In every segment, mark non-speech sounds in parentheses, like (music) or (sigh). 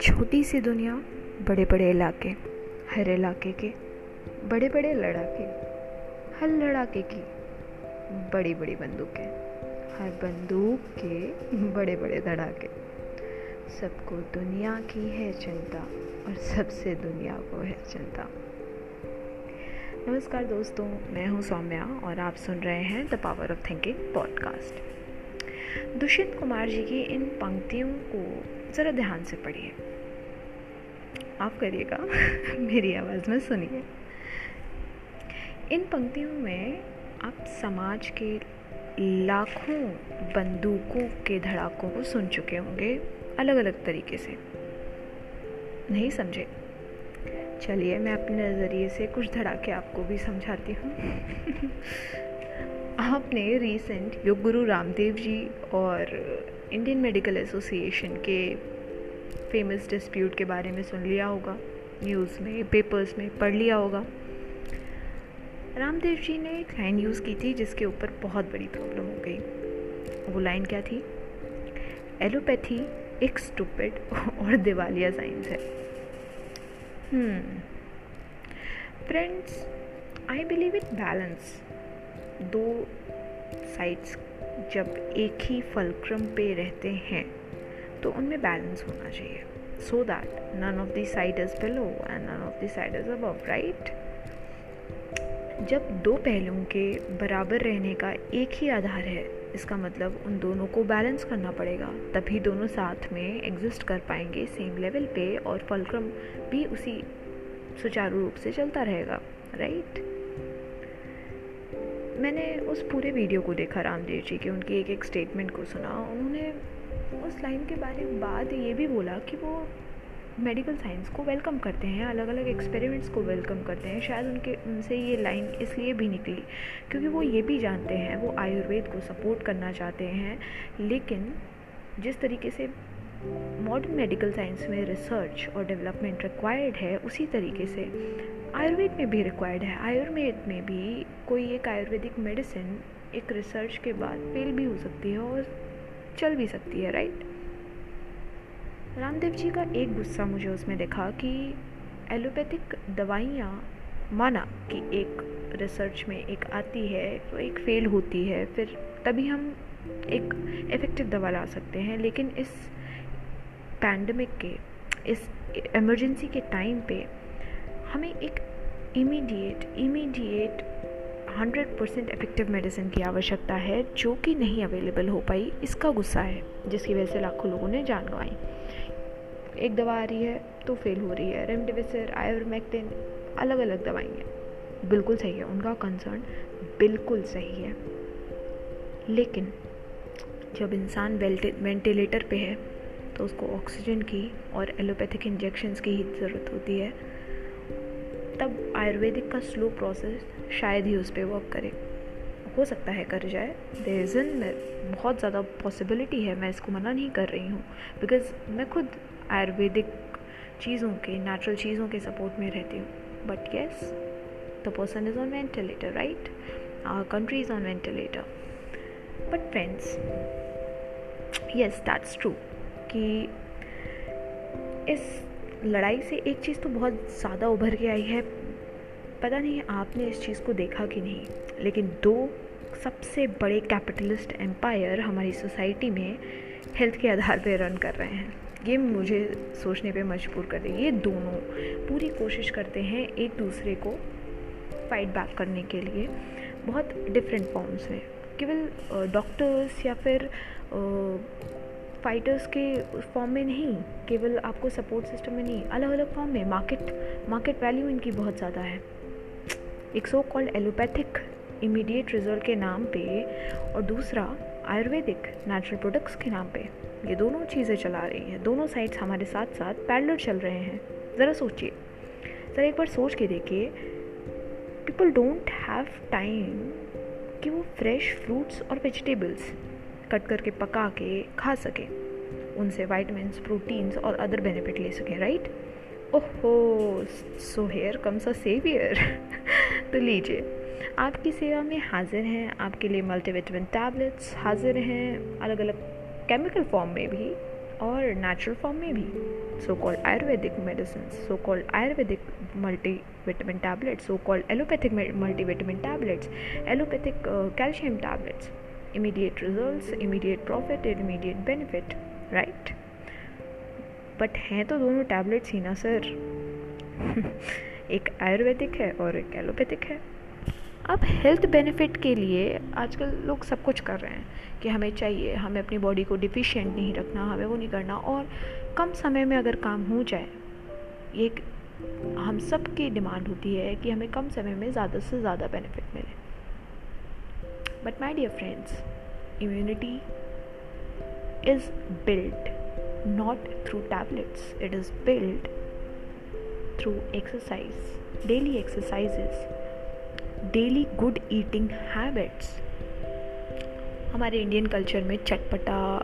छोटी सी दुनिया बड़े बड़े इलाके, हर इलाके के बड़े बड़े लड़ाके, हर लड़ाके की बड़ी बड़ी बंदूकें, हर बंदूक के बड़े बड़े धड़ाके। सबको दुनिया की है चिंता और सबसे दुनिया को है चिंता। नमस्कार दोस्तों, मैं हूँ सौम्या और आप सुन रहे हैं the power of thinking podcast Dushyant Kumar ji की इन पंक्तियों को ज़रा ध्यान से पढ़िए। आप करिएगा, (laughs) मेरी आवाज़ में सुनिए। इन पंक्तियों में आप समाज के लाखों बंदूकों के धड़ाकों को सुन चुके होंगे अलग अलग तरीके से। नहीं समझे? चलिए, मैं अपने नज़रिए से कुछ धड़ाके आपको भी समझाती हूँ। (laughs) आपने रिसेंट योग गुरु रामदेव जी और इंडियन मेडिकल एसोसिएशन के फ़ेमस डिस्प्यूट के बारे में सुन लिया होगा न्यूज़ में पेपर्स में पढ़ लिया होगा। रामदेव जी ने एक लाइन यूज़ की थी जिसके ऊपर बहुत बड़ी प्रॉब्लम हो गई। वो लाइन क्या थी? एलोपैथी एक स्टूपिड और दिवालिया साइंस है। Friends I believe it balance दो साइड्स जब एक ही फलक्रम पे रहते हैं तो उनमें बैलेंस होना चाहिए। So that none of the side is below and none of the side is above right जब दो पहलुओं के बराबर रहने का एक ही आधार है इसका मतलब उन दोनों को बैलेंस करना पड़ेगा। तभी दोनों साथ में एग्जिस्ट कर पाएँगे सेम लेवल पे और फलक्रम भी उसी सुचारू रूप से चलता रहेगा राइट मैंने उस पूरे वीडियो को देखा, रामदेव जी के, उनकी एक एक स्टेटमेंट को सुना। उन्होंने उस लाइन के बारे में बाद ये भी बोला कि वो मेडिकल साइंस को वेलकम करते हैं अलग अलग एक्सपेरिमेंट्स को वेलकम करते हैं। शायद उनके, उनसे ये लाइन इसलिए भी निकली क्योंकि वो ये भी जानते हैं, वो आयुर्वेद को सपोर्ट करना चाहते हैं। लेकिन जिस तरीके से मॉडर्न मेडिकल साइंस में रिसर्च और डेवलपमेंट रिक्वायर्ड है, उसी तरीके से आयुर्वेद में भी रिक्वायर्ड है। आयुर्वेद में भी कोई एक आयुर्वेदिक मेडिसिन एक रिसर्च के बाद फेल भी हो सकती है और चल भी सकती है राइट रामदेव जी का एक गुस्सा मुझे उसमें देखा कि एलोपैथिक दवाइयाँ, माना कि एक रिसर्च में एक आती है तो एक फेल होती है, फिर तभी हम एक इफ़ेक्टिव दवा ला सकते हैं। लेकिन इस पैंडमिक के, इस इमरजेंसी के टाइम पे हमें एक immediate immediate hundred percent effective medicine की आवश्यकता है, जो कि नहीं अवेलेबल हो पाई, इसका गुस्सा है, जिसकी वजह से लाखों लोगों ने जान गंवाई। एक दवा आ रही है तो फेल हो रही है। रेमडेसिविर आयुर्मेक्टिन अलग अलग दवाइयाँ। बिल्कुल सही है, उनका कंसर्न बिल्कुल सही है। लेकिन, जब इंसान वेंटिलेटर पे है तो उसको ऑक्सीजन की और एलोपैथिक इंजेक्शंस की ही ज़रूरत होती है। तब आयुर्वेदिक का स्लो प्रोसेस शायद ही उस पर वर्क करे। हो सकता है कर जाए। देर इज़ इन बहुत ज़्यादा पॉसिबिलिटी है, मैं इसको मना नहीं कर रही हूँ। बिकॉज़ मैं खुद आयुर्वेदिक चीज़ों के नेचुरल चीज़ों के सपोर्ट में रहती हूँ। But yes the person is on ventilator right our country is on ventilator but friends yes that's true कि इस लड़ाई से एक चीज़ तो बहुत ज़्यादा उभर के आई है। पता नहीं आपने इस चीज़ को देखा कि नहीं, लेकिन दो सबसे बड़े कैपिटलिस्ट एम्पायर हमारी सोसाइटी में हेल्थ के आधार पर रन कर रहे हैं। ये मुझे सोचने पे मजबूर कर दे ये दोनों पूरी कोशिश करते हैं एक दूसरे को फाइट बैक करने के लिए। बहुत डिफरेंट फॉर्म्स में केवल डॉक्टर्स या फिर फाइटर्स के फॉर्म में नहीं, केवल आपको सपोर्ट सिस्टम में नहीं अलग अलग फॉर्म में। मार्केट मार्केट वैल्यू इनकी बहुत ज़्यादा है। एक so called allopathic immediate result के नाम पे और दूसरा आयुर्वेदिक नेचुरल प्रोडक्ट्स के नाम पे। ये दोनों चीज़ें चला रही हैं। दोनों साइड्स हमारे साथ साथ पैरलर चल रहे हैं। ज़रा सोचिए। ज़रा एक बार सोच के देखिए। पीपल डोंट हैव टाइम कि वो फ्रेश फ्रूट्स और वेजिटेबल्स कट करके पका के खा सकें। उनसे वाइटमिन प्रोटीन्स और अदर बेनिफिट ले सकें राइट ओहो so here comes a saviour तो लीजिए। आपकी सेवा में हाजिर हैं, आपके लिए मल्टीविटामिन टैबलेट्स हाजिर हैं अलग अलग केमिकल फॉर्म में भी और नेचुरल फॉर्म में भी so call ayurvedic medicine so called ayurvedic multi vitamin tablets so call allopathic multi vitamin tablets allopathic calcium tablets immediate result immediate profit and immediate benefit right but हैं तो दोनों tablets ही ना sir (laughs) एक आयुर्वेदिक है और एक एलोपैथिक है। अब हेल्थ बेनिफिट के लिए आजकल लोग सब कुछ कर रहे हैं कि हमें चाहिए, हमें अपनी बॉडी को डिफिशिएंट नहीं रखना, हमें वो नहीं करना और कम समय में अगर काम हो जाए, ये एक हम सब की डिमांड होती है कि हमें कम समय में ज़्यादा से ज़्यादा बेनिफिट मिले। But my dear friends immunity is build not through tablets it is build through exercise daily exercises daily good eating habits हमारे इंडियन कल्चर में चटपटा,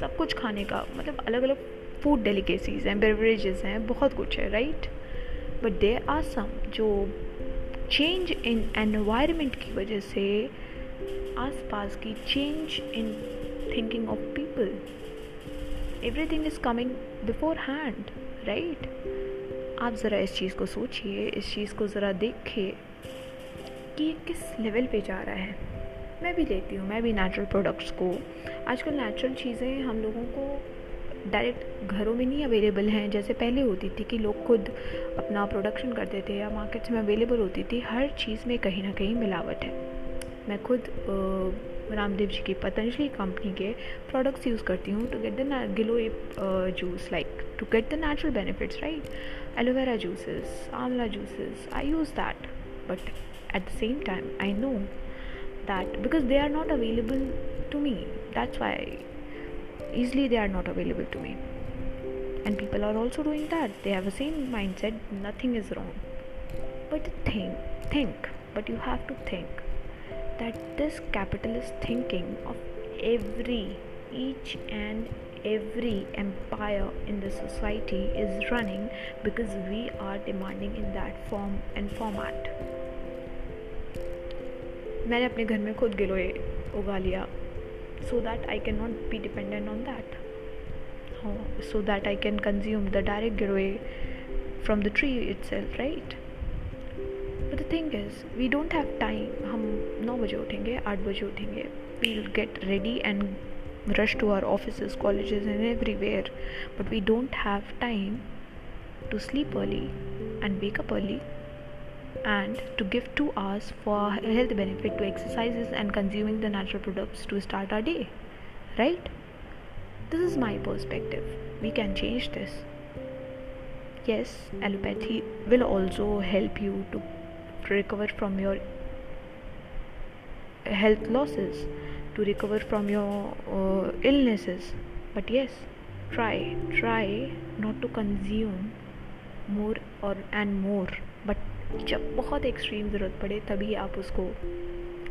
सब कुछ खाने का मतलब अलग अलग फ़ूड डेलिकेसीज हैं बेवरेजेस हैं, बहुत कुछ है right but there are some जो चेंज इन एनवायरनमेंट की वजह से आसपास की change in thinking of people everything is coming beforehand right आप ज़रा इस चीज़ को सोचिए, इस चीज़ को ज़रा देखिए। कि किस लेवल पे जा रहा है। मैं भी लेती हूँ, मैं भी नेचुरल प्रोडक्ट्स को। आजकल नेचुरल चीज़ें हम लोगों को डायरेक्ट घरों में नहीं अवेलेबल हैं। जैसे पहले होती थी कि लोग खुद अपना प्रोडक्शन करते थे या मार्केट्स में अवेलेबल होती थी, हर चीज़ में कहीं ना कहीं मिलावट है। मैं खुद रामदेव जी की पतंजलि कंपनी के प्रोडक्ट्स यूज़ करती हूँ to get the giloy juice like to get the natural benefits right aloe vera juices amla juices I use that but at the same time i know that because they are not available to me that's why easily they are not available to me. And people are also doing that. They have the same mindset nothing is wrong. But think think but you have to think that this capitalist thinking of every each and every empire in the society is running because we are demanding in that form and format. मैंने अपने घर में खुद गिलोए उगा लिया। So that I can not be dependent on that हाँ so that I can consume the direct giloy from the tree itself right but the thing is we don't have time हम नौ बजे उठेंगे, आठ बजे उठेंगे। We will get ready and rush to our office college in everywhere but we don't have time to sleep early and wake up early and to give 2 hours for health benefit to exercises and consuming the natural products to start our day right? This is my perspective. We can change this. Yes allopathy will also help you to recover from your health losses to recover from your uh, illnesses. But yes try try not to consume more or and more but जब बहुत extreme ज़रूरत पड़े, तभी आप उसको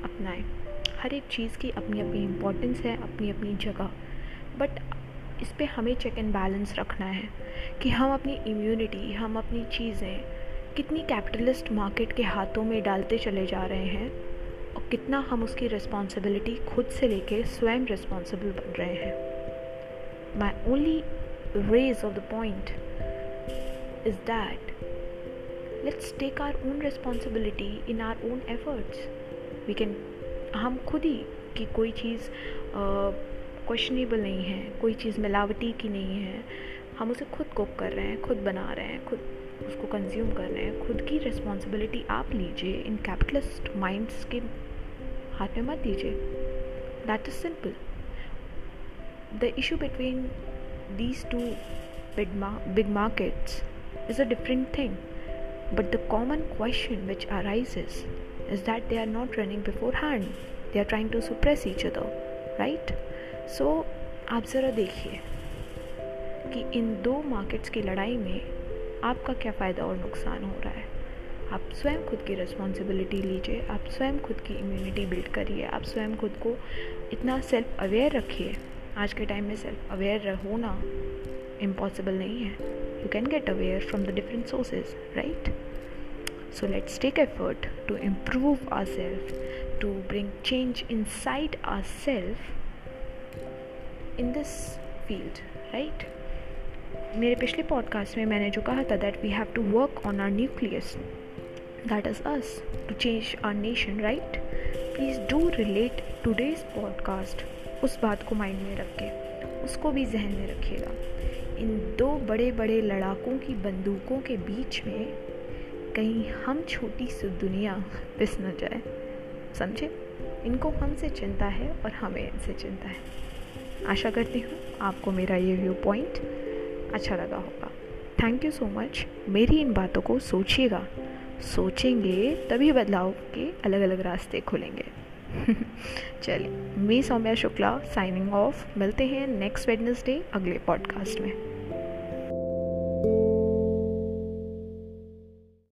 अपनाएँ। हर एक चीज़ की अपनी अपनी इम्पोर्टेंस है अपनी अपनी जगह। बट इस पर हमें चेक एंड बैलेंस रखना है कि हम अपनी इम्यूनिटी हम अपनी चीज़ें कितनी कैपिटलिस्ट मार्केट के हाथों में डालते चले जा रहे हैं और कितना हम उसकी रिस्पॉन्सिबिलिटी खुद से लेके स्वयं रिस्पॉन्सिबल बन रहे हैं। My only raise of the point is that let's take our own responsibility in our own efforts we can हम खुद ही कि कोई चीज़ क्वेश्चनेबल नहीं है, कोई चीज़ मिलावटी की नहीं है। हम उसे खुद कुक कर रहे हैं, खुद बना रहे हैं, खुद उसको कंज्यूम कर रहे हैं। खुद की रिस्पॉन्सिबिलिटी आप लीजिए, इन कैपिटलिस्ट माइंड्स के हाथ में मत दीजिए। That is simple the issue between these two big markets is a different thing But the common question which arises is that they are not running beforehand, they are trying to suppress each other, right? So आप ज़रा देखिए कि इन दो markets की लड़ाई में आपका क्या फ़ायदा और नुकसान हो रहा है? आप स्वयं खुद की रिस्पॉन्सिबिलिटी लीजिए आप स्वयं खुद की इम्यूनिटी बिल्ड करिए आप स्वयं खुद को इतना सेल्फ अवेयर रखिए। आज के टाइम में सेल्फ अवेयर होना इम्पॉसिबल नहीं है। you can get aware from the different sources right So let's take effort to improve ourselves, to bring change inside ourselves in this field, right? मेरे पिछले podcast में मैंने जो कहा था that we have to work on our nucleus that is us to change our nation right please do relate today's podcast उस बात को माइंड में रख के उसको भी जहन में रखिएगा इन दो बड़े बड़े लड़ाकों की बंदूकों के बीच में कहीं हम छोटी सी दुनिया पिस न जाए। समझे? इनको हमसे चिंता है और हमें इनसे चिंता है। आशा करती हूँ आपको मेरा ये व्यू पॉइंट अच्छा लगा होगा। थैंक यू सो मच मेरी इन बातों को सोचिएगा। सोचेंगे तभी बदलाव के अलग अलग रास्ते खुलेंगे। (laughs) चलिए मैं सौम्या शुक्ला साइनिंग ऑफ़ मिलते हैं नेक्स्ट वेडनेसडे अगले पॉडकास्ट में.